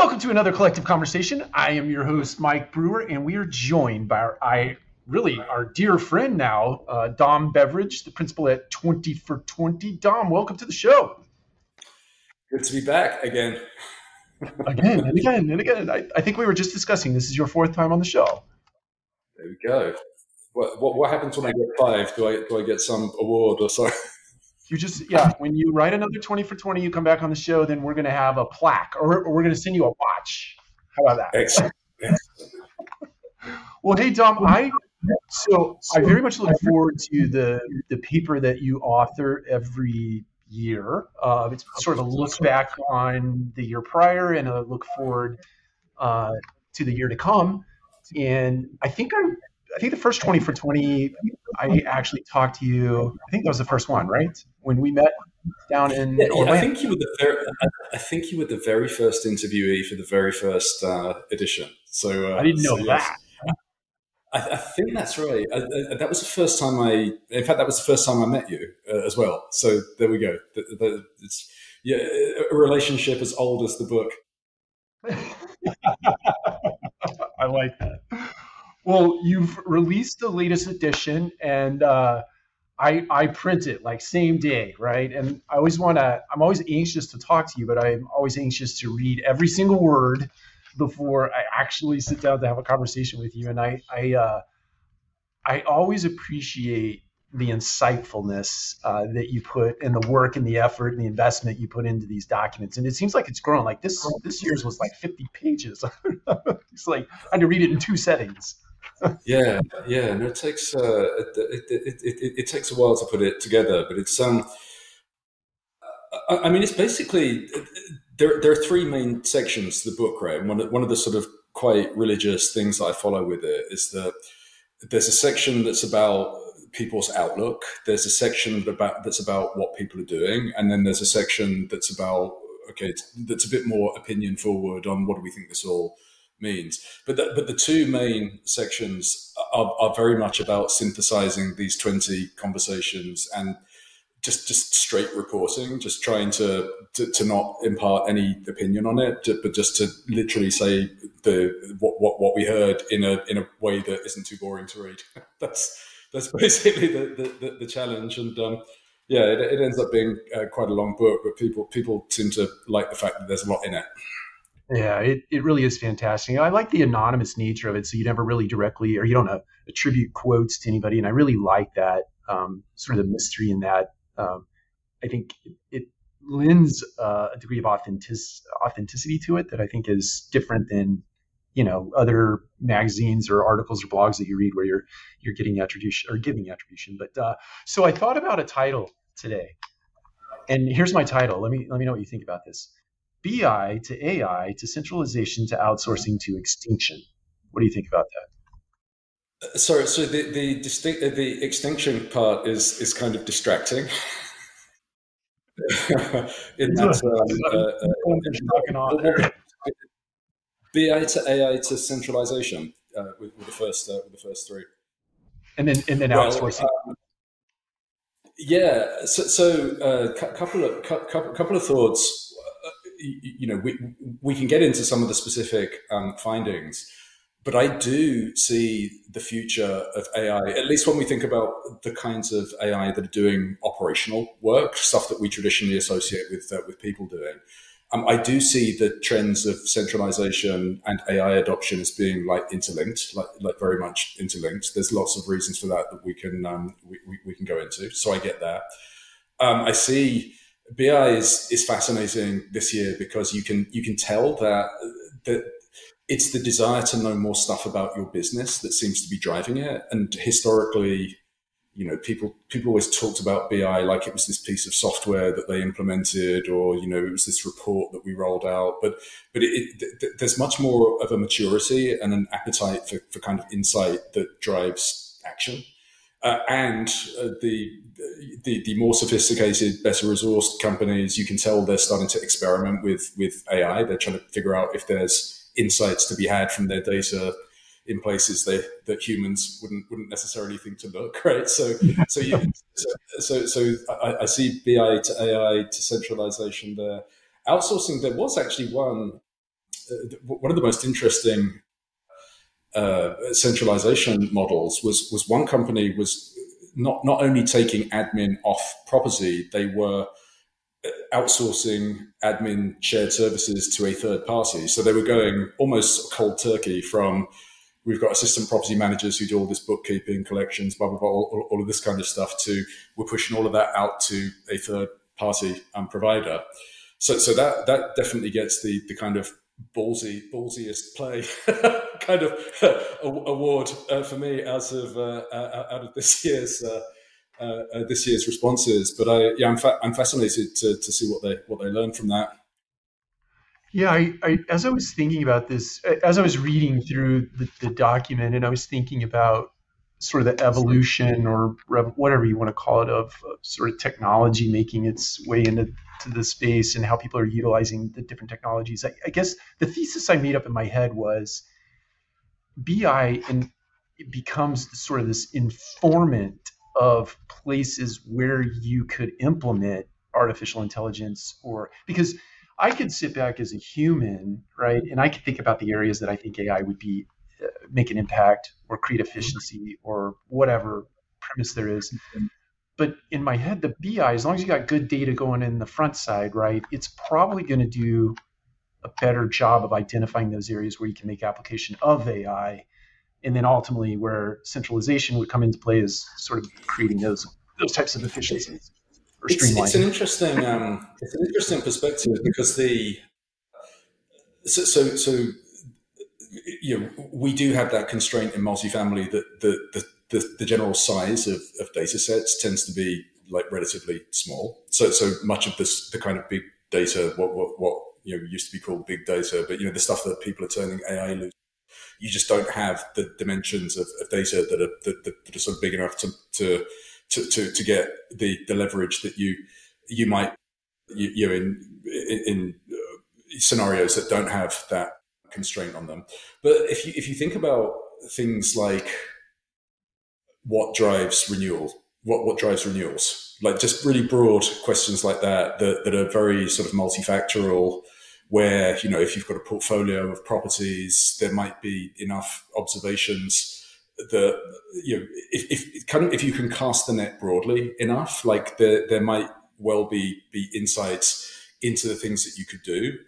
Welcome to another collective conversation. I am your host, Mike Brewer, and we are joined by our I really our dear friend now, uh, Dom Beveridge, the principal at 20 for 20. Dom, welcome to the show. Good to be back again. again and again and again. I, I think we were just discussing this is your fourth time on the show. There we go. What, what, what happens when I get five? Do I do I get some award or something? You just yeah. When you write another twenty for twenty, you come back on the show. Then we're gonna have a plaque, or, or we're gonna send you a watch. How about that? Excellent. well, hey Dom, I so I very much look forward to the the paper that you author every year. Uh, it's sort of a look back on the year prior and a look forward uh, to the year to come. And I think I think the first 20 for 20, I actually talked to you. I think that was the first one, right? When we met down in yeah, yeah, I think you were the very, I think you were the very first interviewee for the very first uh, edition. So uh, I didn't know so, that. Yes. I, I, think that's right. I, I, that was the first time I, in fact, that was the first time I met you uh, as well. So there we go. The, the, it's yeah, a relationship as old as the book. I like that. Well, you've released the latest edition, and uh, I I print it like same day, right? And I always want to. I'm always anxious to talk to you, but I'm always anxious to read every single word before I actually sit down to have a conversation with you. And I I uh, I always appreciate the insightfulness uh, that you put and the work and the effort and the investment you put into these documents. And it seems like it's grown. Like this this year's was like 50 pages. it's like I had to read it in two settings yeah, yeah, and it takes uh, it, it, it, it, takes a while to put it together, but it's um, I, I mean, it's basically there. There are three main sections to the book, right? And one of, one of the sort of quite religious things that I follow with it is that there's a section that's about people's outlook. There's a section about that's about what people are doing, and then there's a section that's about okay, that's a bit more opinion forward on what do we think this all means. But the, but the two main sections are, are very much about synthesizing these 20 conversations and just just straight reporting, just trying to, to, to not impart any opinion on it, but just to literally say the what, what, what we heard in a in a way that isn't too boring to read. that's that's basically the, the, the challenge. And um, yeah, it, it, ends up being uh, quite a long book, but people people seem to like the fact that there's a lot in it. Yeah, it, it really is fantastic. I like the anonymous nature of it, so you never really directly or you don't uh, attribute quotes to anybody, and I really like that um, sort of the mystery in that. Um, I think it, it lends uh, a degree of authentic, authenticity to it that I think is different than you know other magazines or articles or blogs that you read where you're you're getting attribution or giving attribution. But uh, so I thought about a title today, and here's my title. Let me let me know what you think about this. BI to AI to centralization to outsourcing to extinction. What do you think about that? Uh, sorry, so the the distinct, uh, the extinction part is is kind of distracting. In that, um, uh, uh, BI to AI to centralization uh, with, with, the first uh, with the first three, and then and then outsourcing. Well, um, yeah, so, so a couple of couple, couple of thoughts you know, we, we can get into some of the specific um, findings, but I do see the future of AI, at least when we think about the kinds of AI that are doing operational work, stuff that we traditionally associate with, uh, with people doing. Um, I do see the trends of centralization and AI adoption as being like interlinked, like, like very much interlinked. There's lots of reasons for that that we can um, we, we, we, can go into. So I get that. Um, I see BI is is fascinating this year because you can you can tell that that it's the desire to know more stuff about your business that seems to be driving it. And historically, you know, people people always talked about BI like it was this piece of software that they implemented, or you know, it was this report that we rolled out. But but it, it, there's much more of a maturity and an appetite for, for kind of insight that drives action. Uh, and uh, the, the, the more sophisticated, better resourced companies, you can tell they're starting to experiment with with AI. They're trying to figure out if there's insights to be had from their data in places they, that humans wouldn't wouldn't necessarily think to look. Right. So so you, so, so, I, I see BI to AI to centralization there. Outsourcing. There was actually one uh, one of the most interesting uh, centralization models was was one company was not not only taking admin off property, they were uh, outsourcing admin shared services to a third party. So they were going almost cold turkey from we've got assistant property managers who do all this bookkeeping, collections, blah blah blah, all, all of this kind of stuff. To we're pushing all of that out to a third party um, provider. So so that that definitely gets the the kind of ballsy ballsiest play kind of award uh, for me out of uh, out of this year's. Uh, uh, uh, this year's responses, but I, yeah, I'm, fa- I'm fascinated to, to see what they what they learn from that. Yeah, I, I, as I was thinking about this, as I was reading through the, the document, and I was thinking about sort of the evolution or rev, whatever you want to call it of, of, sort of technology making its way into to the space and how people are utilizing the different technologies. I, I guess the thesis I made up in my head was BI and it becomes sort of this informant of places where you could implement artificial intelligence or because I could sit back as a human, right, and I could think about the areas that I think AI would be make an impact or create efficiency or whatever premise there is. But in my head, the BI, as long as you got good data going in the front side, right, it's probably going to do a better job of identifying those areas where you can make application of AI, and then ultimately where centralization would come into play is sort of creating those those types of efficiencies or it's, it's an interesting um, it's an interesting perspective because the so, so, so you know we do have that constraint in multifamily that the the, the, the general size of, of data sets tends to be like relatively small. So so much of this the kind of big data what what what you know used to be called big data, but you know the stuff that people are turning AI loose. You just don't have the dimensions of, of data that are that, that, are sort of big enough to, to to, to, to get the, the leverage that you you might you, you know, in in uh, scenarios that don't have that constraint on them. But if you if you think about things like what drives renewal, what what drives renewals, like just really broad questions like that that, that are very sort of multifactorial where you know if you've got a portfolio of properties there might be enough observations the you know if, if kind of if you can cast the net broadly enough, like there there might well be be insights into the things that you could do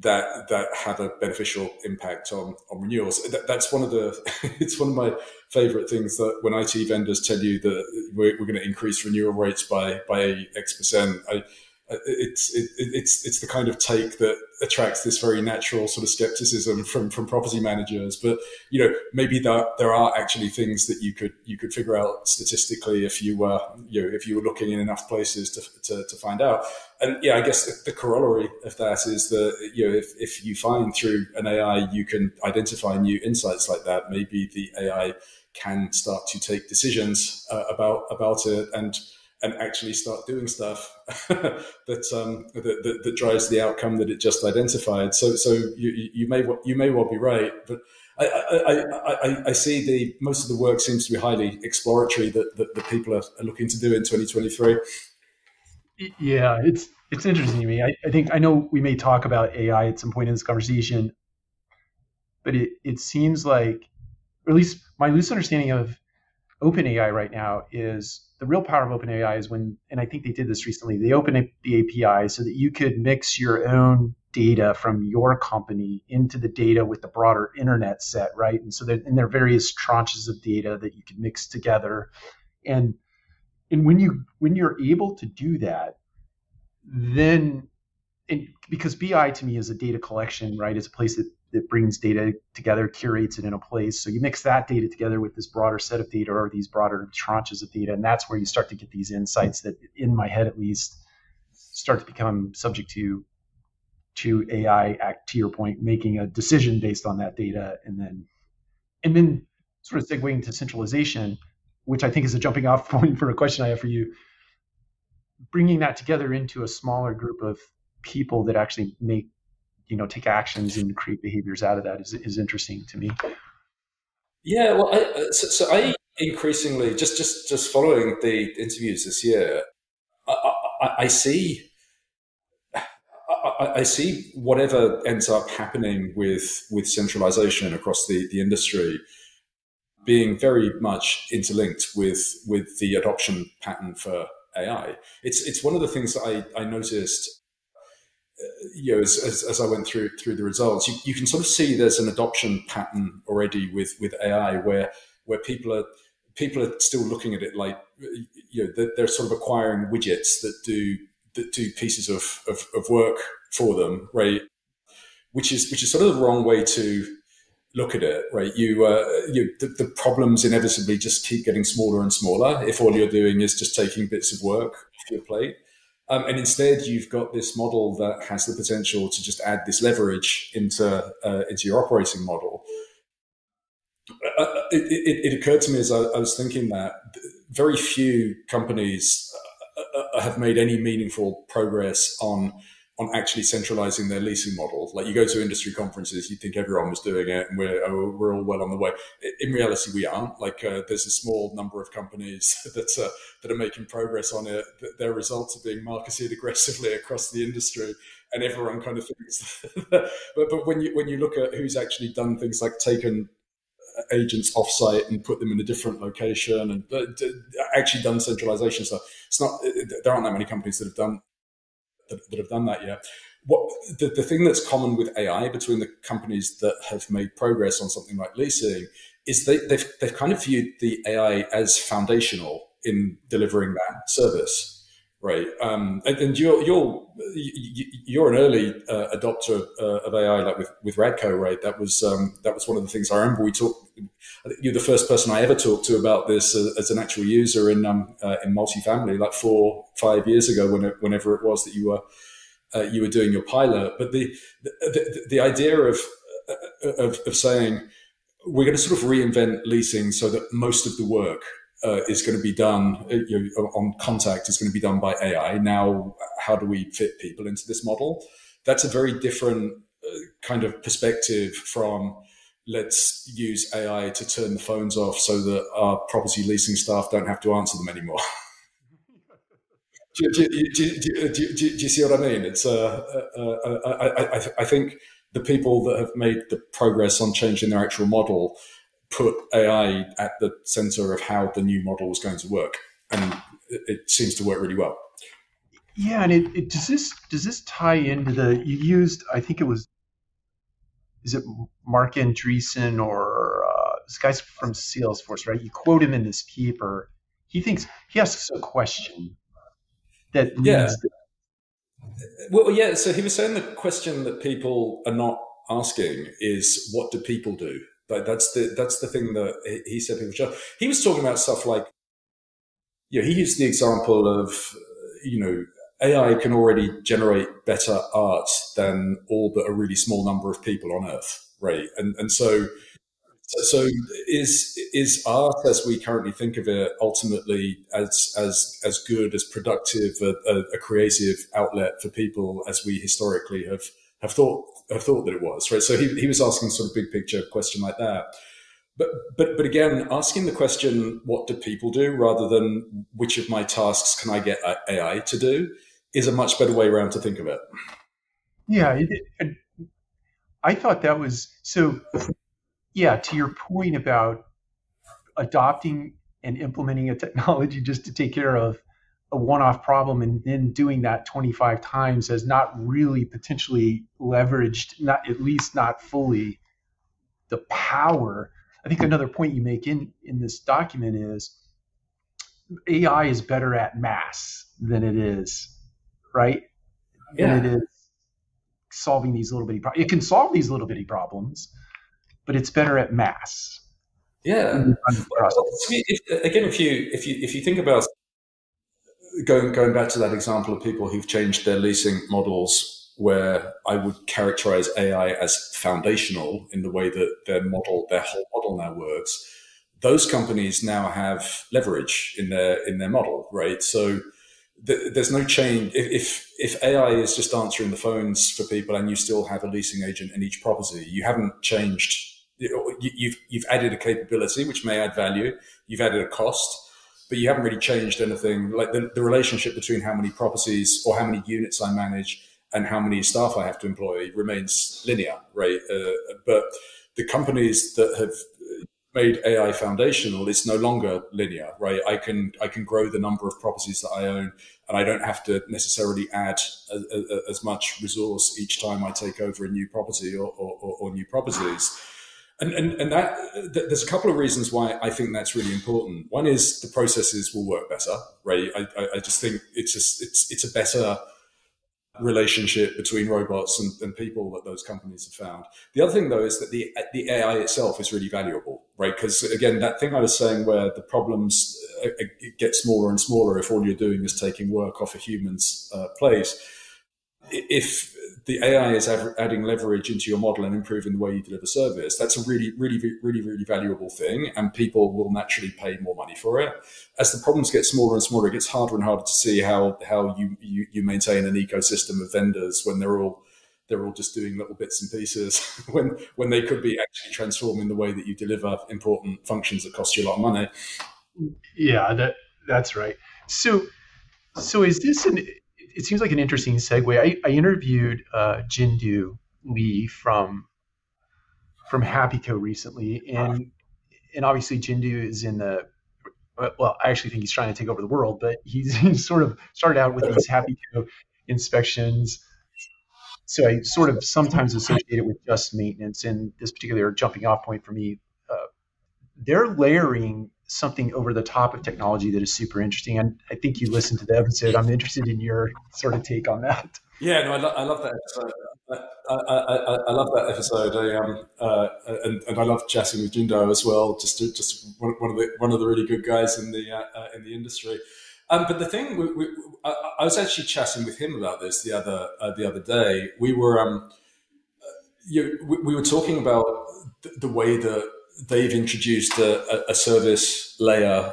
that that have a beneficial impact on on renewals. That, that's one of the it's one of my favorite things that when IT vendors tell you that we're, we're going to increase renewal rates by by X percent. I, it's it, it's it's the kind of take that attracts this very natural sort of skepticism from from property managers. But you know, maybe that there are actually things that you could you could figure out statistically if you were you know if you were looking in enough places to to, to find out. And yeah, I guess the, the corollary of that is that you know if if you find through an AI you can identify new insights like that, maybe the AI can start to take decisions uh, about about it and and actually start doing stuff that, um, that, that, that drives the outcome that it just identified. So so you you may you may well be right, but. I, I, I, I, see the most of the work seems to be highly exploratory that, that, that people are, are looking to do in 2023. Yeah, it's it's interesting to me. I, I think I know we may talk about AI at some point in this conversation, but it, it seems like, or at least my loose understanding of OpenAI right now is the real power of OpenAI is when, and I think they did this recently, they opened the API so that you could mix your own data from your company into the data with the broader internet set, right? And so that, and there are various tranches of data that you can mix together. And and when you when you're able to do that, then and because BI to me is a data collection, right? It's a place that that brings data together, curates it in a place. So you mix that data together with this broader set of data or these broader tranches of data, and that's where you start to get these insights that, in my head at least, start to become subject to to AI. Act to your point, making a decision based on that data, and then and then sort of segueing to centralization, which I think is a jumping off point for a question I have for you. Bringing that together into a smaller group of people that actually make you know take actions and create behaviors out of that is, is interesting to me yeah well I, uh, so, so, i increasingly just just just following the interviews this year i, I, I see I, I, see whatever ends up happening with with centralization across the, the industry being very much interlinked with with the adoption pattern for AI. It's it's one of the things that I, I noticed. You know, as, as, as, I went through through the results, you, you can sort of see there's an adoption pattern already with with AI where where people are people are still looking at it like you know they're, they're sort of acquiring widgets that do that do pieces of, of, of work for them, right? Which is which is sort of the wrong way to look at it, right? You, uh, you the, the, problems inevitably just keep getting smaller and smaller if all you're doing is just taking bits of work off your plate. Um, and instead, you've got this model that has the potential to just add this leverage into uh, into your operating model. Uh, uh it, it, it, occurred to me as I, I was thinking that very few companies uh, have made any meaningful progress on on actually centralizing their leasing model. Like you go to industry conferences, you think everyone was doing it, and we're oh, we're all well on the way. In reality, we aren't. Like uh, there's a small number of companies that uh, that are making progress on it. Their results are being marketed aggressively across the industry, and everyone kind of thinks. but but when you when you look at who's actually done things like taken agents offsite and put them in a different location and uh, actually done centralization stuff. It's not there aren't that many companies that have done that, that have done that yet. What the, the thing that's common with AI between the companies that have made progress on something like leasing is they, they've they've kind of viewed the AI as foundational in delivering that service right? Um, and, you're you're you're an early uh, adopter uh, of AI, like with with Radco, right? That was um, that was one of the things I remember we talked. You're the first person I ever talked to about this as, as an actual user in um, uh, in multifamily, like four five years ago, when it, whenever it was that you were uh, you were doing your pilot. But the the, the, the idea of, uh, of of saying we're going to sort of reinvent leasing so that most of the work uh, is going to be done uh, you know, on contact is going to be done by AI. Now, how do we fit people into this model? That's a very different uh, kind of perspective from let's use AI to turn the phones off so that our property leasing staff don't have to answer them anymore. do, do, do, do, you see what I mean? It's uh, uh, uh I, I, I think the people that have made the progress on changing their actual model put AI at the center of how the new model was going to work, and it, it seems to work really well. Yeah, and it, it, does this does this tie into the you used? I think it was is it Marc Andreessen or uh, this guy's from Salesforce, right? You quote him in this paper. He thinks he asks a question that yeah. well, yeah. So he was saying the question that people are not asking is, "What do people do?" But that's the that's the thing that he said people show. He was talking about stuff like, yeah, he used the example of, you know, AI can already generate better art than all but a really small number of people on Earth, right? And and so so is is art as we currently think of it ultimately as as as good as productive a, a, a creative outlet for people as we historically have have thought have thought that it was, right? So he, he was asking sort of big picture question like that. But, but, but again, asking the question, what do people do rather than which of my tasks can I get AI to do is a much better way around to think of it. Yeah. I thought that was so, yeah, to your point about adopting and implementing a technology just to take care of a one-off problem and then doing that 25 times has not really potentially leveraged not at least not fully the power. I think another point you make in in this document is ai is better at mass than it is right? Yeah. than it is solving these little bitty problems it can solve these little bitty problems but it's better at mass. Yeah. Well, if, again if you if you if you think about going going back to that example of people who've changed their leasing models, where I would characterize AI as foundational in the way that their model, their whole model now works. Those companies now have leverage in their in their model, right? So th- there's no change. If, if if AI is just answering the phones for people, and you still have a leasing agent in each property, you haven't changed. You've you've added a capability which may add value. You've added a cost but you haven't really changed anything. Like the, the relationship between how many properties or how many units I manage and how many staff I have to employ remains linear, right? Uh, but the companies that have made AI foundational, it's no longer linear, right? I can I can grow the number of properties that I own, and I don't have to necessarily add a, a, as much resource each time I take over a new property or, or, or new properties. And, and, and that there's a couple of reasons why I think that's really important. One is the processes will work better, right? I, I just think it's just it's it's a better relationship between robots and, and, people that those companies have found. The other thing, though, is that the the AI itself is really valuable, right? Because again, that thing I was saying, where the problems uh, uh, get smaller and smaller if all you're doing is taking work off a human's uh, plate. If the AI is adding leverage into your model and improving the way you deliver service, that's a really, really, really, really valuable thing. And people will naturally pay more money for it. As the problems get smaller and smaller, it gets harder and harder to see how, how you, you, you maintain an ecosystem of vendors when they're all they're all just doing little bits and pieces when when they could be actually transforming the way that you deliver important functions that cost you a lot of money. Yeah, that that's right. So so is this an it seems like an interesting segue. I, I interviewed uh, Jindou Lee from from HappyCo recently, and and obviously Jindu is in the well, I actually think he's trying to take over the world, but he's, he's sort of started out with these HappyCo inspections. So I sort of sometimes associate it with just maintenance, and this particular jumping off point for me, uh, they're layering something over the top of technology that is super interesting. And I think you listened to the episode. I'm interested in your sort of take on that. Yeah, no, I, lo- I love that episode. I, I, I, love that episode. I, um, uh, and, and I love chatting with Jindou as well. Just to, just one, of the one of the really good guys in the uh, uh, in the industry. Um, but the thing, we, we, I, I, was actually chatting with him about this the other uh, the other day. We were um, uh, you, we, we, were talking about the, the way that they've introduced a, a service layer uh,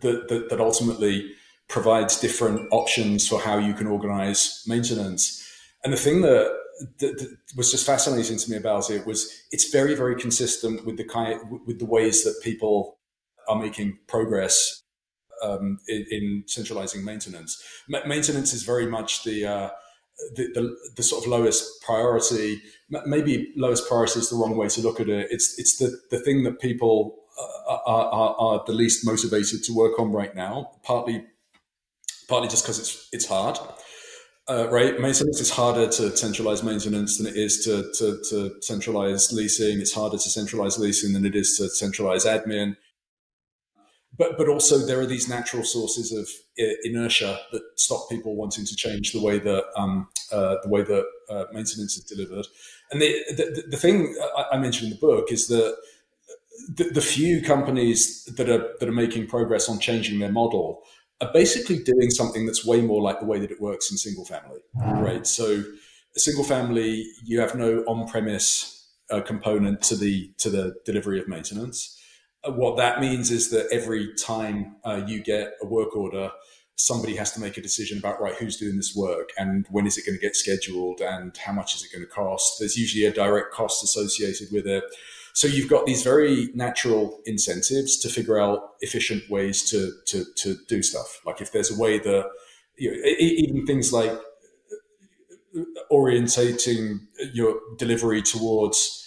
that, that, that, ultimately provides different options for how you can organize maintenance. And the thing that, that, that, was just fascinating to me about it was it's very, very consistent with the kind with the ways that people are making progress um, in, in, centralizing maintenance. Ma- maintenance is very much the uh, the, the, the, sort of lowest priority. Maybe lowest priority is the wrong way to look at it. It's it's the, the thing that people uh, are, are, are the least motivated to work on right now. Partly, partly just because it's it's hard. Uh, right, maintenance is harder to centralize maintenance than it is to, to, to centralize leasing. It's harder to centralize leasing than it is to centralize admin but but also there are these natural sources of inertia that stop people wanting to change the way that um, uh, the way that uh, maintenance is delivered. And the, the, the thing I mentioned in the book is that the, the, few companies that are that are making progress on changing their model are basically doing something that's way more like the way that it works in single family, right? So, a single family, you have no on-premise uh, component to the to the delivery of maintenance what that means is that every time uh, you get a work order, somebody has to make a decision about right who's doing this work and when is it going to get scheduled and how much is it going to cost. There's usually a direct cost associated with it. So you've got these very natural incentives to figure out efficient ways to to, to do stuff. Like if there's a way that you know, even things like uh, orientating your delivery towards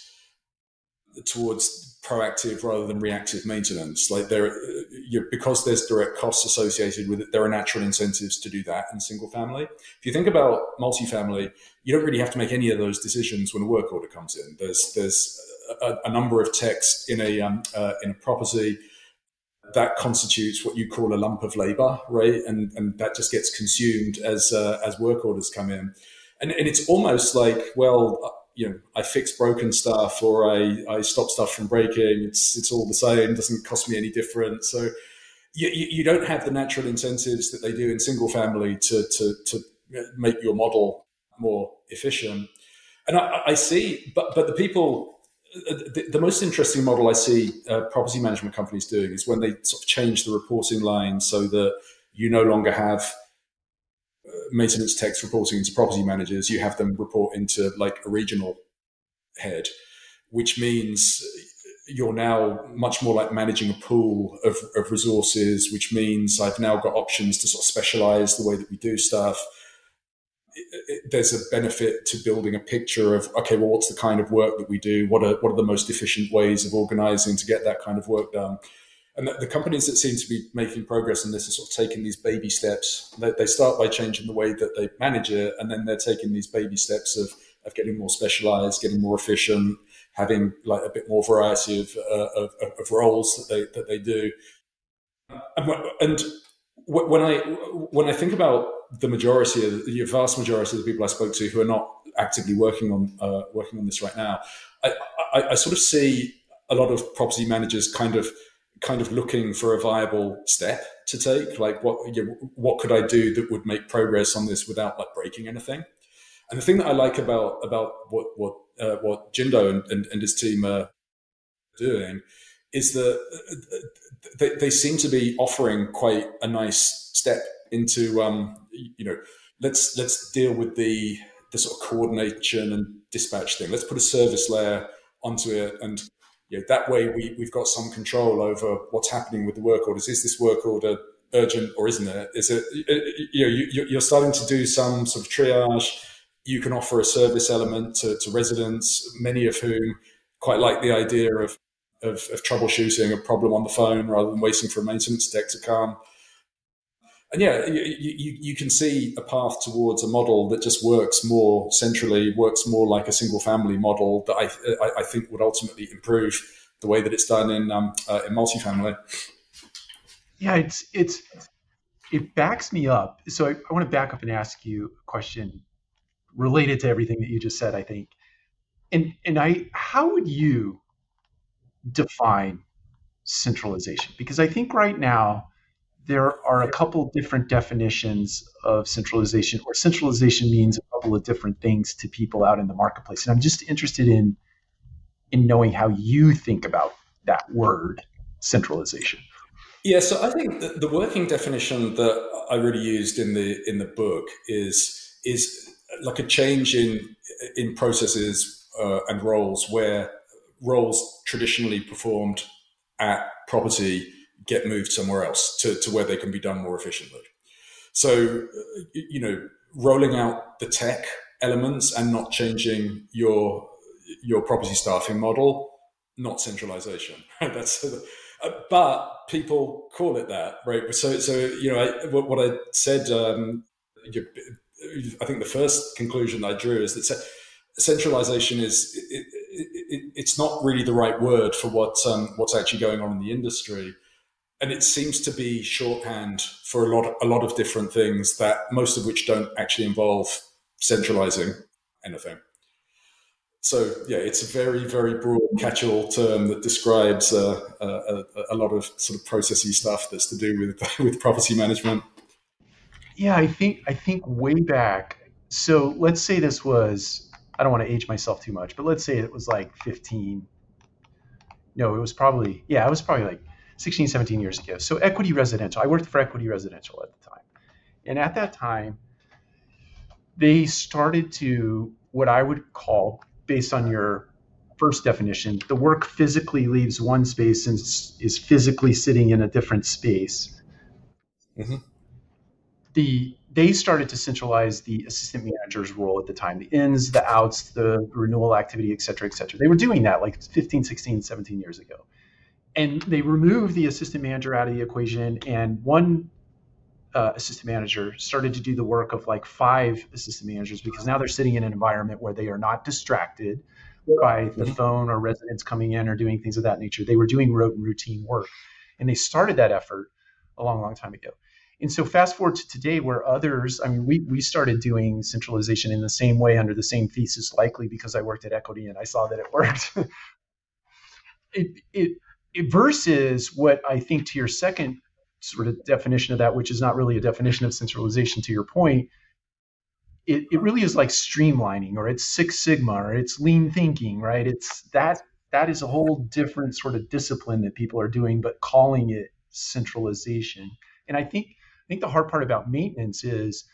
towards proactive rather than reactive maintenance. Like there, because there's direct costs associated with it, there are natural incentives to do that in single family. If you think about multifamily, you don't really have to make any of those decisions when a work order comes in. There's there's a, a number of techs in a um, uh, in a property that constitutes what you call a lump of labor, right? And and that just gets consumed as uh, as work orders come in. And, and it's almost like, well, you know, I fix broken stuff or I, I stop stuff from breaking. It's it's all the same. Doesn't cost me any different. So you, you don't have the natural incentives that they do in single family to to to make your model more efficient. And I, I see, but but the people. The, the most interesting model I see uh, property management companies doing is when they sort of change the reporting line so that you no longer have maintenance techs reporting into property managers, you have them report into like a regional head, which means you're now much more like managing a pool of, of resources, which means I've now got options to sort of specialize the way that we do stuff. there's a benefit to building a picture of okay, well, what's the kind of work that we do? What are what are the most efficient ways of organizing to get that kind of work done? And the, the companies that seem to be making progress in this are sort of taking these baby steps. They, they start by changing the way that they manage it, and then they're taking these baby steps of of getting more specialized, getting more efficient, having like a bit more variety of uh, of, of, roles that they that they do. And when I when I think about the majority of the vast majority of the people I spoke to who are not actively working on uh, working on this right now, I, I, I, sort of see a lot of property managers kind of kind of looking for a viable step to take. Like, what you know, what could I do that would make progress on this without like breaking anything? And the thing that I like about about what what uh, what Jindou and, and, and his team are doing is that uh, they, they seem to be offering quite a nice step into um, you know let's let's deal with the the sort of coordination and dispatch thing. Let's put a service layer onto it, and you know, that way we we've got some control over what's happening with the work orders. Is this work order urgent or isn't it? Is it uh, uh, you know you, you're starting to do some sort of triage. You can offer a service element to, to residents, many of whom quite like the idea of of, of troubleshooting a problem on the phone rather than waiting for a maintenance tech to come. And yeah, you, you, you, can see a path towards a model that just works more centrally, works more like a single family model that I, I, I think would ultimately improve the way that it's done in, um, uh, in multifamily. Yeah, it's, it's, it backs me up. So I, I want to back up and ask you a question related to everything that you just said, I think. And, and I, how would you define centralization? Because I think right now there are a couple different definitions of centralization, or centralization means a couple of different things to people out in the marketplace. And I'm just interested in in knowing how you think about that word centralization. Yeah, so I think the working definition that I really used in the in the book is is like a change in in processes uh, and roles where roles traditionally performed at property get moved somewhere else to, to where they can be done more efficiently. So, you know, rolling out the tech elements and not changing your your property staffing model, not centralization. That's uh, but people call it that, right? So, so you know, I, what, I said, um, I think the first conclusion I drew is that centralization is it, it, it's not really the right word for what um, what's actually going on in the industry, and it seems to be shorthand for a lot a lot of different things that most of which don't actually involve centralizing anything. So yeah, it's a very very broad catch-all term that describes uh, a, a, lot of sort of processy stuff that's to do with with property management. Yeah, I think I think way back. So let's say this was I don't want to age myself too much, but let's say it was like 15. No, it was probably, yeah, it was probably like 16, 17 years ago. So Equity Residential, I worked for Equity Residential at the time. And at that time, they started to, what I would call, based on your first definition, the work physically leaves one space and is physically sitting in a different space. Mm-hmm. The they started to centralize the assistant manager's role at the time the ins the outs the renewal activity et cetera et cetera they were doing that like 15 16 17 years ago and they removed the assistant manager out of the equation and one uh, assistant manager started to do the work of like five assistant managers because now they're sitting in an environment where they are not distracted by the mm-hmm. phone or residents coming in or doing things of that nature they were doing routine work and they started that effort a long long time ago and so fast forward to today where others, I mean, we, we started doing centralization in the same way under the same thesis, likely because I worked at Equity and I saw that it worked. it, it, it versus what I think to your second sort of definition of that, which is not really a definition of centralization to your point, it, it really is like streamlining or it's Six Sigma or it's lean thinking, right? It's that that is a whole different sort of discipline that people are doing, but calling it centralization. And I think I think the hard part about maintenance is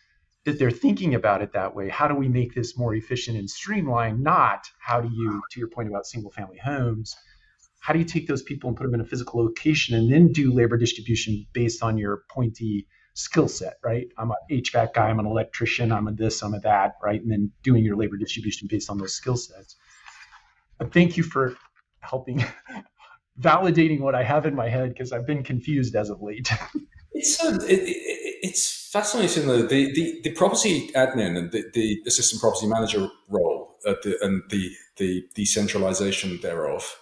that they're thinking about it that way. How do we make this more efficient and streamlined? Not how do you, to your point about single family homes, how do you take those people and put them in a physical location and then do labor distribution based on your pointy skill set, right? I'm an HVAC guy, I'm an electrician, I'm a this, I'm a that, right? And then doing your labor distribution based on those skill sets. But thank you for helping validating what I have in my head because I've been confused as of late. it's um, it, it, it's fascinating though the, the, the property admin and the, the assistant property manager role the, and the the decentralization thereof.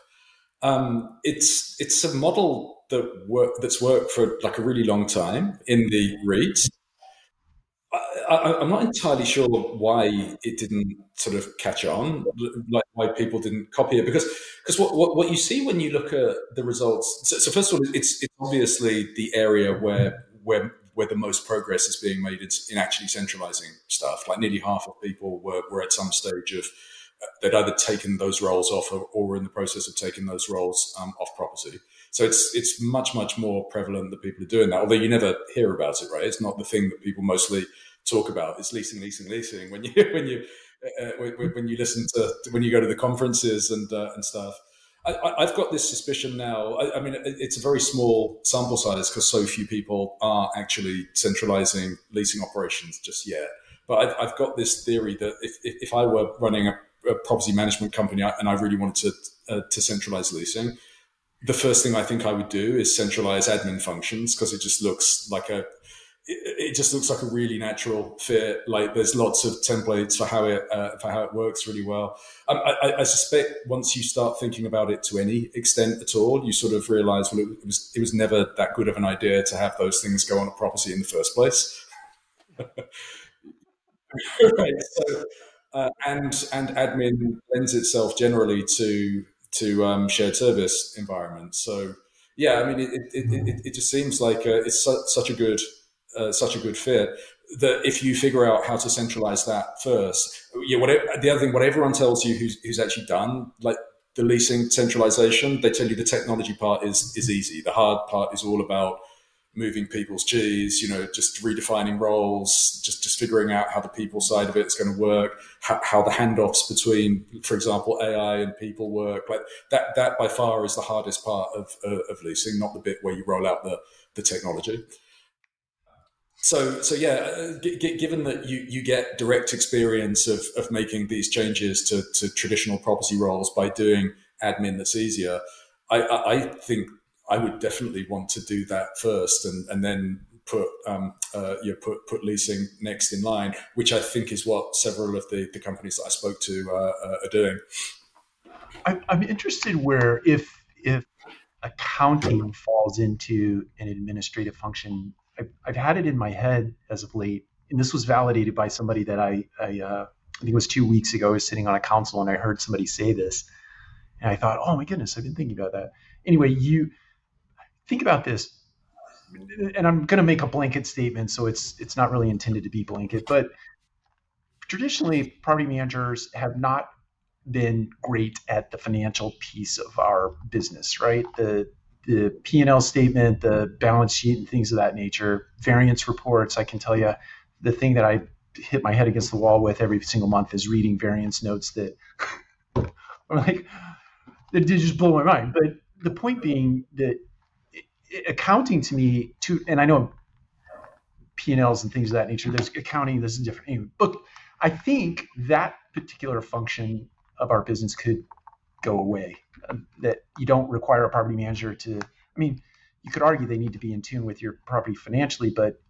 Um, it's it's a model that work that's worked for like a really long time in the REITs. I, am not entirely sure why it didn't sort of catch on, like why people didn't copy it. Because because what, what, what you see when you look at the results. So, so, first of all, it's it's obviously the area where where where the most progress is being made in actually centralizing stuff. Like nearly half of people were, were at some stage of uh, they'd either taken those roles off or, or were in the process of taking those roles um, off property. So it's it's much much more prevalent that people are doing that. Although you never hear about it, right? It's not the thing that people mostly talk about It's leasing, leasing, leasing. When you when you uh, when, when, you listen to when you go to the conferences and uh, and stuff. I, have got this suspicion now. I, I, mean, it's a very small sample size because so few people are actually centralizing leasing operations just yet. But I've, I've got this theory that if, if I were running a, a, property management company and I really wanted to uh, to centralize leasing, the first thing I think I would do is centralize admin functions because it just looks like a it, just looks like a really natural fit. Like there's lots of templates for how it uh, for how it works really well. Um, I, I, suspect once you start thinking about it to any extent at all, you sort of realize well, it, was it was never that good of an idea to have those things go on a property in the first place. right. So, uh, and and admin lends itself generally to to um, shared service environments. So yeah, I mean, it it, it, it just seems like uh, it's su- such a good uh, such a good fit that if you figure out how to centralize that first, yeah, whatever, the other thing, what everyone tells you who's, who's actually done like the leasing centralization, they tell you the technology part is is easy. The hard part is all about moving people's cheese, you know, just redefining roles, just just figuring out how the people side of it is going to work, how, how the handoffs between, for example, AI and people work. Like that that by far is the hardest part of uh, of leasing, not the bit where you roll out the the technology. So, so yeah, uh, g- g- given that you, you get direct experience of, of making these changes to, to traditional property roles by doing admin that's easier, I, I think I would definitely want to do that first and, and then put um, uh, you know, put put leasing next in line, which I think is what several of the, the companies that I spoke to uh, uh, are doing. I'm interested where if if accounting falls into an administrative function I've, I've, had it in my head as of late, and this was validated by somebody that I, I, uh, I think it was two weeks ago. I was sitting on a council and I heard somebody say this, and I thought, oh my goodness, I've been thinking about that. Anyway, you think about this, and I'm going to make a blanket statement, so it's it's not really intended to be blanket, but traditionally, property managers have not been great at the financial piece of our business, right? The the P&L statement, the balance sheet, and things of that nature, variance reports. I can tell you the thing that I hit my head against the wall with every single month is reading variance notes that I'm like, that did just blow my mind. But the point being that accounting to me, to and I know P&Ls and things of that nature, there's accounting, this is different. Anyway, but I think that particular function of our business could go away um, that you don't require a property manager to. I mean, you could argue they need to be in tune with your property financially, but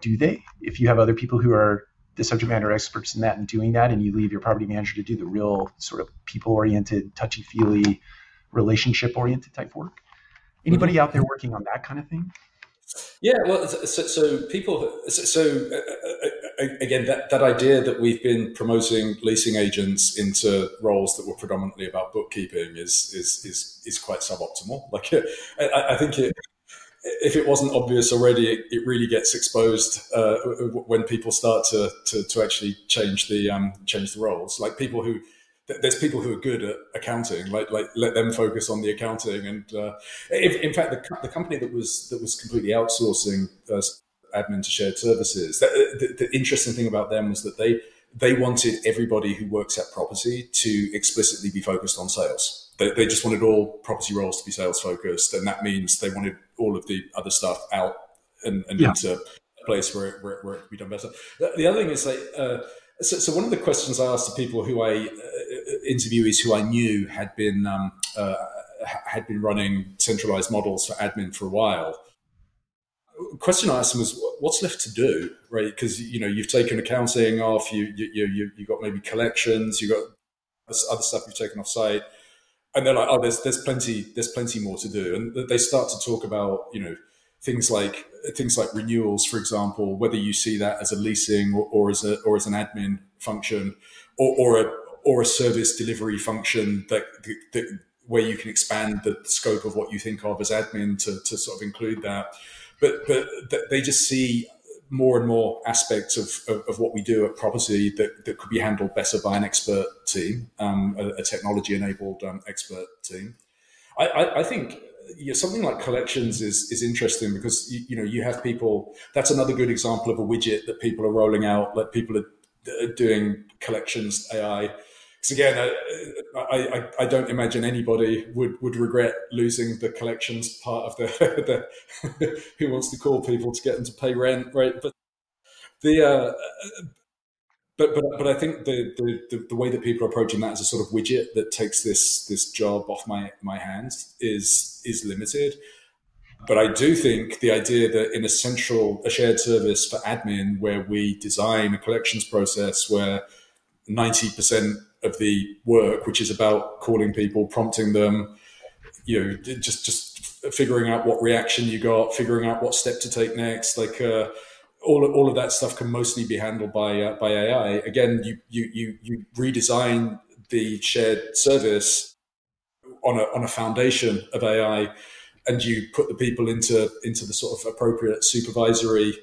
do they? If you have other people who are the subject matter experts in that and doing that, and you leave your property manager to do the real sort of people oriented, touchy feely, relationship oriented type work. Anybody mm-hmm. out there working on that kind of thing? Yeah, well, so, so people, so, so uh, uh, again, that, that idea that we've been promoting leasing agents into roles that were predominantly about bookkeeping is is is, is quite suboptimal. Like, I, I think it, if it wasn't obvious already, it, it really gets exposed uh, when people start to, to, to actually change the um, change the roles. Like people who there's people who are good at accounting, like like let them focus on the accounting. And uh, if, in fact, the, the company that was that was completely outsourcing uh, admin to shared services, that, uh, the, the, interesting thing about them was that they they wanted everybody who works at property to explicitly be focused on sales. They, they just wanted all property roles to be sales focused, and that means they wanted all of the other stuff out and, and yeah. into a place where it, where, it, where it could be done better. The other thing is like, uh, so, so, one of the questions I asked the people who I uh, interviewees who I knew had been um, uh, had been running centralized models for admin for a while. Question I asked them was, "What's left to do?" Right? Because you know you've taken accounting off, you you you you got maybe collections, you got other stuff you've taken off site, and they're like, "Oh, there's there's plenty there's plenty more to do," and they start to talk about you know things like things like renewals, for example, whether you see that as a leasing or, or as a or as an admin function, or, or a or a service delivery function that, that where you can expand the scope of what you think of as admin to, to sort of include that. But but they just see more and more aspects of, of, of, what we do at property that, that could be handled better by an expert team, um, a, a technology enabled um, expert team. I, I, I think you know, something like collections is is interesting because you, you, know you have people. That's another good example of a widget that people are rolling out. That people are doing collections AI. Because again, I, I, I don't imagine anybody would, would regret losing the collections part of the, the who wants to call people to get them to pay rent, right? But the uh, but but but I think the, the the way that people are approaching that as a sort of widget that takes this this job off my my hands is is limited. But I do think the idea that in a central a shared service for admin where we design a collections process where ninety percent of the work, which is about calling people, prompting them, you know, just just figuring out what reaction you got, figuring out what step to take next, like. Uh, all of, all of that stuff can mostly be handled by uh, by AI. Again, you, you you you redesign the shared service on a on a foundation of AI, and you put the people into into the sort of appropriate supervisory,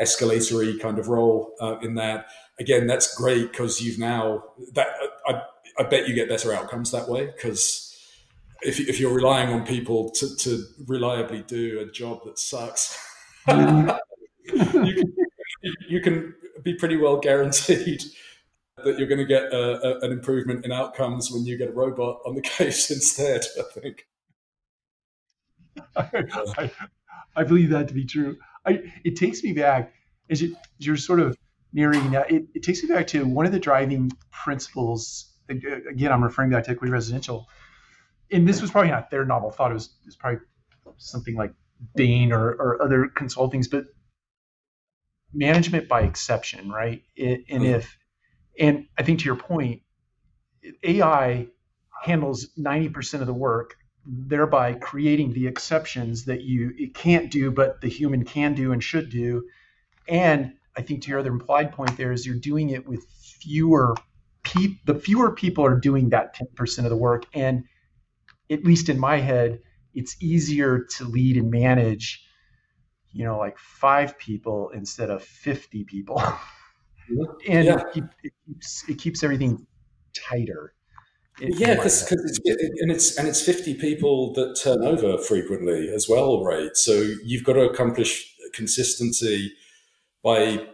escalatory kind of role uh, in that. Again, that's great because you've now that I, I bet you get better outcomes that way because if, if you're relying on people to, to reliably do a job that sucks. you, can, you can be pretty well guaranteed that you're going to get a, a, an improvement in outcomes when you get a robot on the case instead. I think. I, I, believe that to be true. I, it takes me back as you, you're sort of nearing now. It, it takes me back to one of the driving principles. Again, I'm referring back to equity residential, and this was probably not their novel thought. It was, it was probably something like Bain or, or other consultings, but management by exception, right? and mm-hmm. if, and I think to your point, AI handles 90% of the work, thereby creating the exceptions that you it can't do, but the human can do and should do. And I think to your other implied point there is you're doing it with fewer people. The fewer people are doing that 10% of the work, and at least in my head, it's easier to lead and manage you know like five people instead of 50 people. And yeah. it, it, keeps it keeps everything tighter yeah because it's and it's and it's 50 people that turn over frequently as well right? So you've got to accomplish consistency by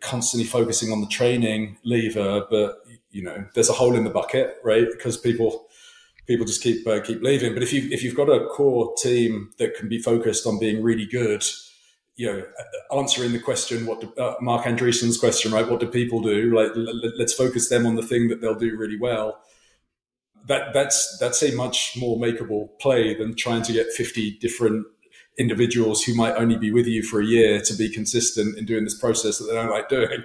constantly focusing on the training lever but you know there's a hole in the bucket right? Because people people just keep uh, keep leaving. But if you if you've got a core team that can be focused on being really good you know, answering the question, what do, uh, Marc Andreessen's question, right? What do people do? Like, let's focus them on the thing that they'll do really well. That that's that's a much more makeable play than trying to get fifty different individuals who might only be with you for a year to be consistent in doing this process that they don't like doing.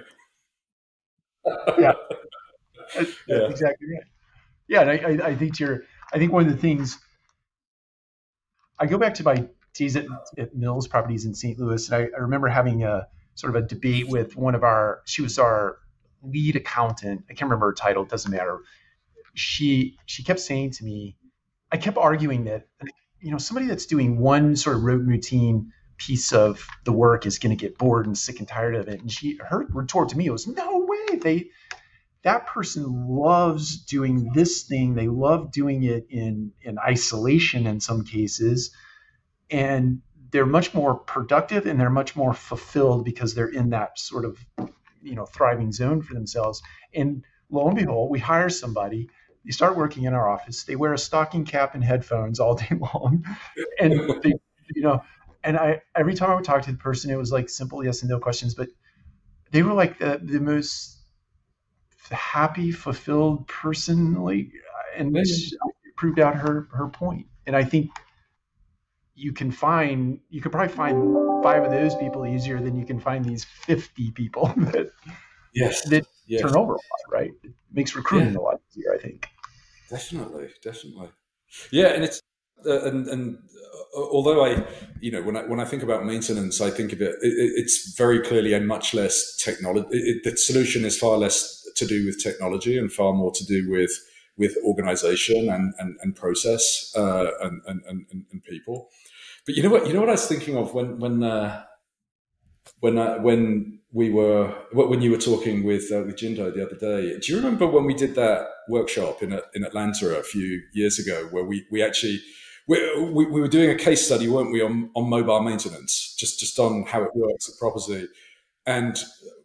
yeah, that's, yeah. exactly right. Yeah, and I, I think you're. I think one of the things I go back to my days at, at Mills Properties in St. Louis, and I, I, remember having a sort of a debate with one of our. She was our lead accountant. I can't remember her title. It doesn't matter. She she kept saying to me, I kept arguing that you know somebody that's doing one sort of rote routine piece of the work is going to get bored and sick and tired of it. And she her retort to me was, No way. They that person loves doing this thing. They love doing it in in isolation in some cases and they're much more productive and they're much more fulfilled because they're in that sort of you know thriving zone for themselves. And lo and behold we hire somebody they start working in our office they wear a stocking cap and headphones all day long. And they you know and I every time I would talk to the person, it was like simple yes and no questions, but they were like the the most happy, fulfilled person, like, and this proved out her her. And I think you can find you could probably find five of those people easier than you can find these 50 people that yes that yes. turn over a lot right it makes recruiting yeah. a lot easier i think definitely definitely yeah and it's uh, and and uh, although i you know when i when i think about maintenance i think of it, it it's very clearly a much less technology the solution is far less to do with technology and far more to do with with organization and and, and process uh, and, and, and and people but you know what? You know what I was thinking of when when uh, when uh, when we were when you were talking with uh, with Jindou the other day. Do you remember when we did that workshop in in Atlanta a few years ago, where we we actually we, we, we, were doing a case study, weren't we, on, on mobile maintenance, just just on how it works at property, and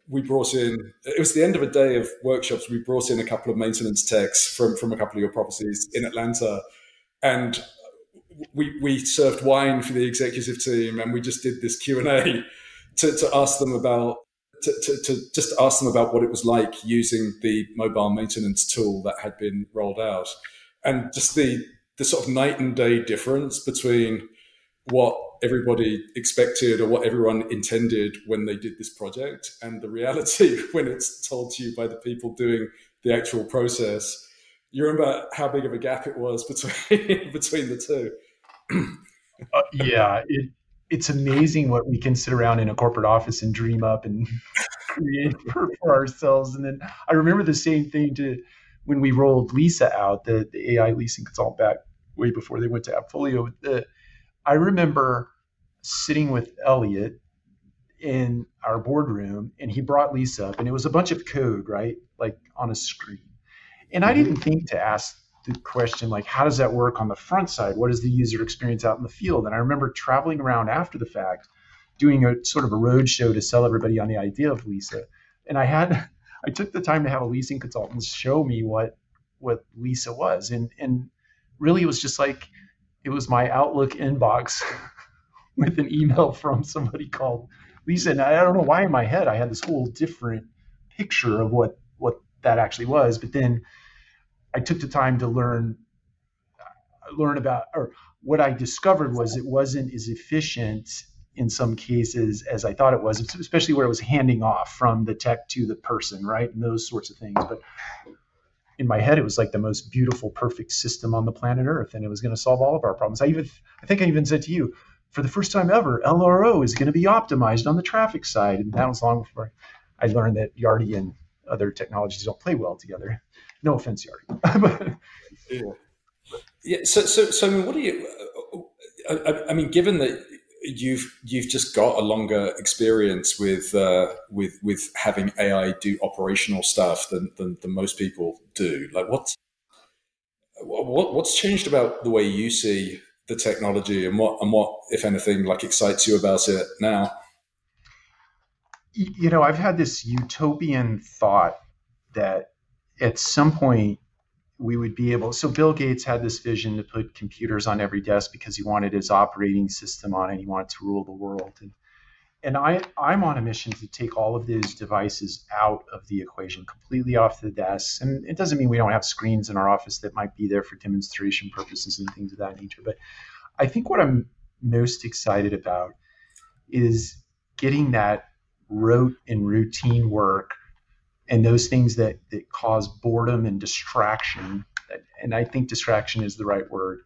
we brought in. It was the end of a day of workshops. We brought in a couple of maintenance techs from from a couple of your properties in Atlanta, and we, we served wine for the executive team and we just did this Q&A to, to ask them about to, to, to, just ask them about what it was like using the mobile maintenance tool that had been rolled out and just the the sort of night and day difference between what everybody expected or what everyone intended when they did this project and the reality when it's told to you by the people doing the actual process you remember how big of a gap it was between between the two uh, yeah, it, it's amazing what we can sit around in a corporate office and dream up and create for, for, ourselves. And then I remember the same thing to when we rolled Lisa out, the, the AI leasing consultant back way before they went to Appfolio. The, I remember sitting with Elliot in our boardroom and he brought Lisa up and it was a bunch of code, right? Like on a screen. And I mm-hmm. didn't think to ask the question like how does that work on the front side what is the user experience out in the field and i remember traveling around after the fact doing a sort of a road show to sell everybody on the idea of lisa and i had i took the time to have a leasing consultant show me what what lisa was and and really it was just like it was my outlook inbox with an email from somebody called lisa and i don't know why in my head i had this whole different picture of what what that actually was but then I took the time to learn learn about or what I discovered was it wasn't as efficient in some cases as I thought it was, especially where it was handing off from the tech to the person, right? And those sorts of things. But in my head, it was like the most beautiful, perfect system on the planet Earth, and it was going to solve all of our problems. I even, I think I even said to you, for the first time ever, LRO is going to be optimized on the traffic side, and that was long before I learned that Yardi and other technologies don't play well together. No offense, Yardi. yeah. yeah. So, so, so, I mean, what do you? Uh, I, I, mean, given that you've you've just got a longer experience with uh, with with having AI do operational stuff than, than, than most people do, like what's what what's changed about the way you see the technology and what and what, if anything, like excites you about it now? You know, I've had this utopian thought that at some point we would be able so bill gates had this vision to put computers on every desk because he wanted his operating system on it he wanted to rule the world and and I, I'm on a mission to take all of those devices out of the equation, completely off the desks. And it doesn't mean we don't have screens in our office that might be there for demonstration purposes and things of that nature. But I think what I'm most excited about is getting that rote and routine work and those things that, that cause boredom and distraction and i think distraction is the right word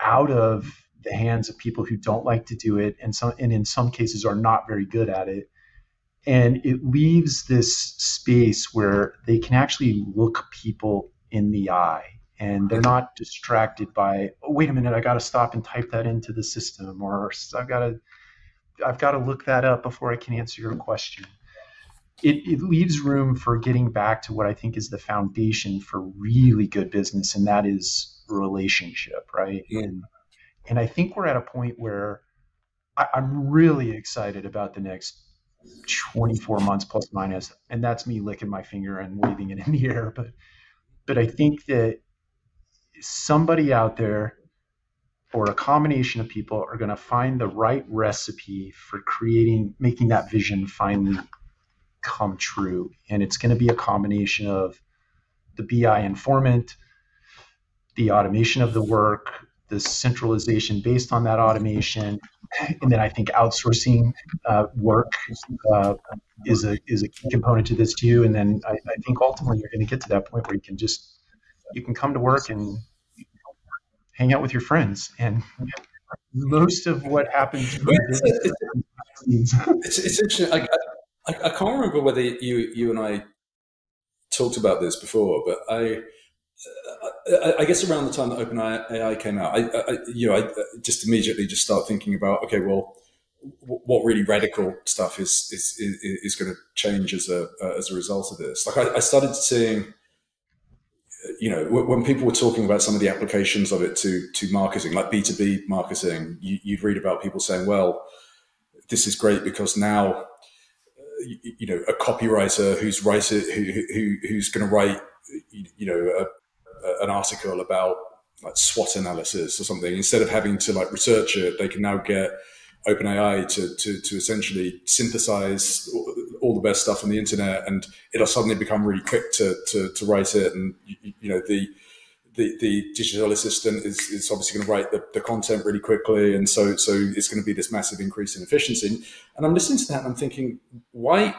out of the hands of people who don't like to do it and some and in some cases are not very good at it. And it leaves this space where they can actually look people in the eye and they're not distracted by oh wait a minute i got to stop and type that into the system or i've got to i've got to look that up before i can answer your question it, it leaves room for getting back to what I think is the foundation for really good business, and that is relationship, right? Yeah. And and I think we're at a point where I, I'm really excited about the next 24 months plus minus, and that's me licking my finger and waving it in the air. But but I think that somebody out there or a combination of people are going to find the right recipe for creating, making that vision finally come true. And it's going to be a combination of the BI informant, the automation of the work, the centralization based on that automation, and then I think outsourcing uh, work uh, is a is a key component to this too. And then I, I think ultimately you're going to get to that point where you can just you can come to work and hang out with your friends and most of what happens it's, it's, it's, interesting I, I, I, can't remember whether you you and i talked about this before but i I, guess around the time that OpenAI came out, I, I, you know, I just immediately just start thinking about, okay, well, what really radical stuff is is is, is going to change as a uh, as a result of this? Like, I, I started seeing you know, when people were talking about some of the applications of it to to marketing, like B two B marketing, you, would read about people saying, "Well, this is great because now, uh, you, know, a copywriter who's writer who, who who's going to write, you know, a, a, an article about like SWOT analysis or something, instead of having to like research it, they can now get OpenAI to, to, to essentially synthesize all the best stuff on the internet, and it'll suddenly become really quick to, to, to write it. And you, you, know the, the the digital assistant is, is obviously going to write the, the content really quickly, and so so it's going to be this massive increase in efficiency. And I'm listening to that, and I'm thinking, why?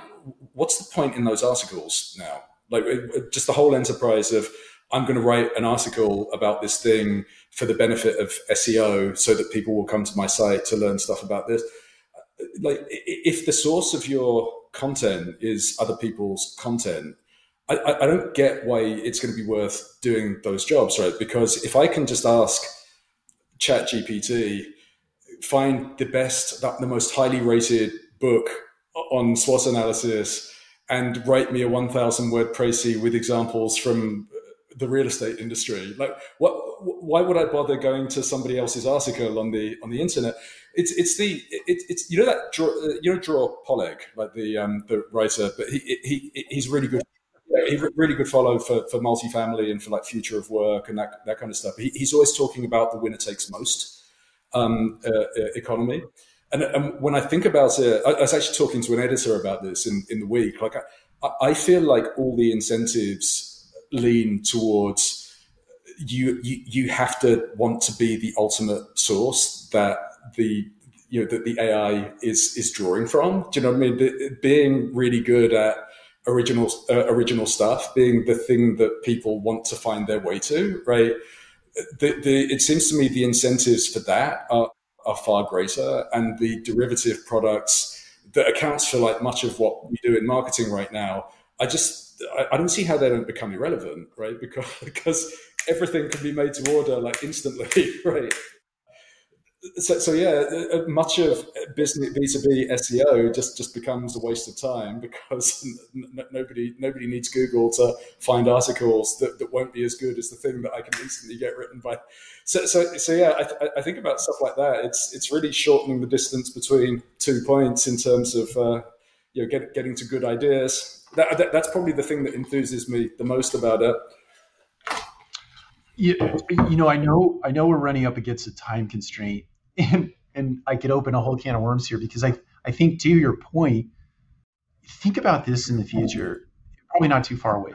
What's the point in those articles now? Like just the whole enterprise of I'm going to write an article about this thing for the benefit of SEO so that people will come to my site to learn stuff about this. Like, if the source of your content is other people's content, I, I don't get why it's going to be worth doing those jobs, right? Because if I can just ask ChatGPT, find the best, the most highly rated book on SWOT analysis and write me a 1000 word précis with examples from the real estate industry. Like, what? Why would I bother going to somebody else's article on the on the internet? It's it's the it, it's you know that draw, you know Dror Poleg, like the um, the writer, but he, he he's really good. He's really good follow for, for multifamily and for like future of work and that, that kind of stuff. He, he's always talking about the winner takes most um, uh, uh, economy. And, and, when I think about it, I, I, was actually talking to an editor about this in, in the week. Like, I, I feel like all the incentives lean towards you, you you have to want to be the ultimate source that the you know that the AI is is drawing from. Do you know what I mean? Being really good at original uh, original stuff, being the thing that people want to find their way to, right? The, the, it seems to me the incentives for that are, are far greater, and the derivative products that accounts for like much of what we do in marketing right now. I just I, I, don't see how they don't become irrelevant, right? Because because everything can be made to order like instantly, right? So, so yeah, uh, uh, much of business B two B SEO just just becomes a waste of time because n- nobody nobody needs Google to find articles that, that won't be as good as the thing that I can instantly get written by. So so, so yeah, I, th- I think about stuff like that. It's it's really shortening the distance between two points in terms of uh, you know get, getting to good ideas that, that, that's probably the thing that enthuses me the most about it. You, you know, I know, I know we're running up against a time constraint, and and I could open a whole can of worms here because I, I think to your point, think about this in the future, probably not too far away.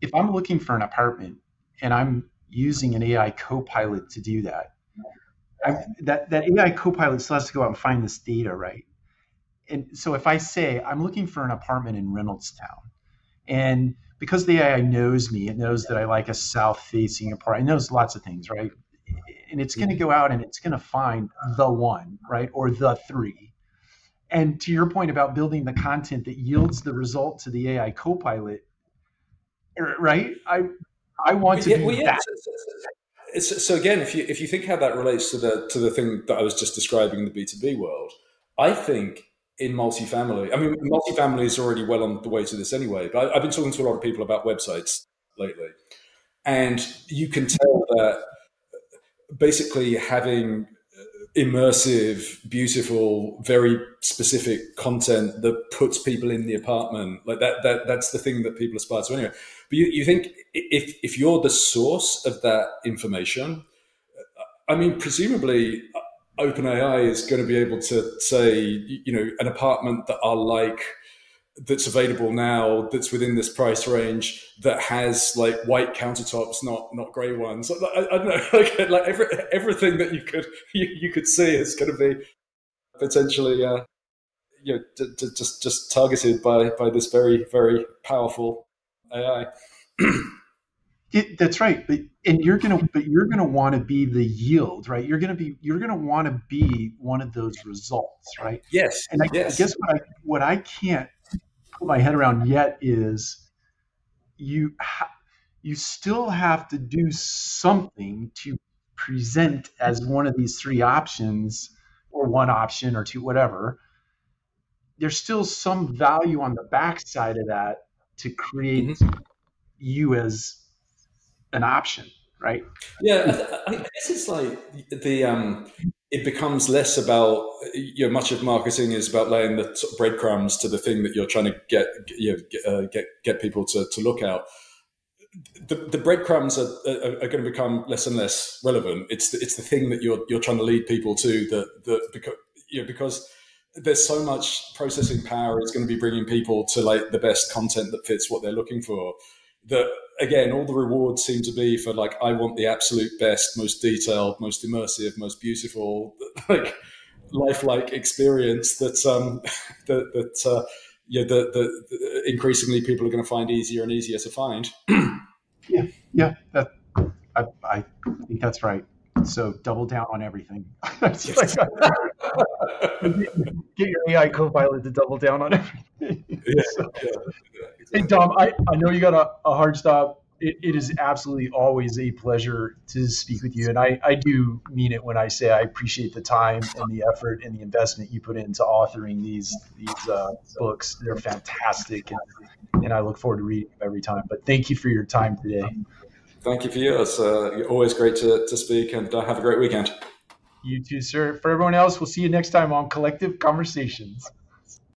If I'm looking for an apartment and I'm using an AI co-pilot to do that, I, that that AI co-pilot still has to go out and find this data, right? and so if I say I'm looking for an apartment in Reynoldstown, and because the AI knows me, it knows that I like a south-facing apartment. It knows lots of things, right? And it's going to mm-hmm. go out and it's going to find the one, right, or the three. And to your point about building the content that yields the result to the AI co-pilot, er, right? I I want to yeah, be well, yeah. that. So, so, again, if you if you think how that relates to the to the thing that I was just describing in the B two B world, I think in multifamily. I mean, multifamily is already well on the way to this anyway. But I, have been talking to a lot of people about websites lately, and you can tell that basically having uh, immersive, beautiful, very specific content that puts people in the apartment like that. That that's the thing that people aspire to anyway. But you, you think if if you're the source of that information. Uh, I mean, presumably, uh, OpenAI is going to be able to say, you know, an apartment that are like that's available now that's within this price range that has like white countertops not not gray ones. I, I don't know like, like every, everything that you could you, you could see is going to be potentially uh you know d- d- just just targeted by by this very very powerful ai it, that's right but and you're gonna but you're gonna want to be the yield right? You're gonna be you're gonna want to be one of those results right? Yes and I, yes. I guess what i what i can't my head around yet is you ha- you still have to do something to present as one of these three options or one option or two whatever there's still some value on the backside of that to create mm-hmm. you as an option right yeah I, I guess it's like the um it becomes less about you know much of marketing is about laying the breadcrumbs to the thing that you're trying to get you know, get, uh, get get people to, to look out. The, the breadcrumbs are, are, are, going to become less and less relevant. It's the, it's the thing that you're you're trying to lead people to that that because you know, because there's so much processing power It's going to be bringing people to like the best content that fits what they're looking for that again, all the rewards seem to be for like I want the absolute best, most detailed, most immersive, most beautiful, like lifelike experience that um that that uh, yeah that, the increasingly people are going to find easier and easier to find. yeah, yeah, that I, I think that's right. So double down on everything. like, get your AI co-pilot to double down on everything. Yeah, so, yeah, yeah, exactly. Hey Dom, I, I know you got a, a hard stop. It, it is absolutely always a pleasure to speak with you, and I, I do mean it when I say I appreciate the time and the effort and the investment you put into authoring these these uh, books. They're fantastic, and, and I look forward to reading them every time. But thank you for your time today. Thank you for yours. Uh, always great to, to speak, and uh, have a great weekend. You too, sir. For everyone else, we'll see you next time on Collective Conversations.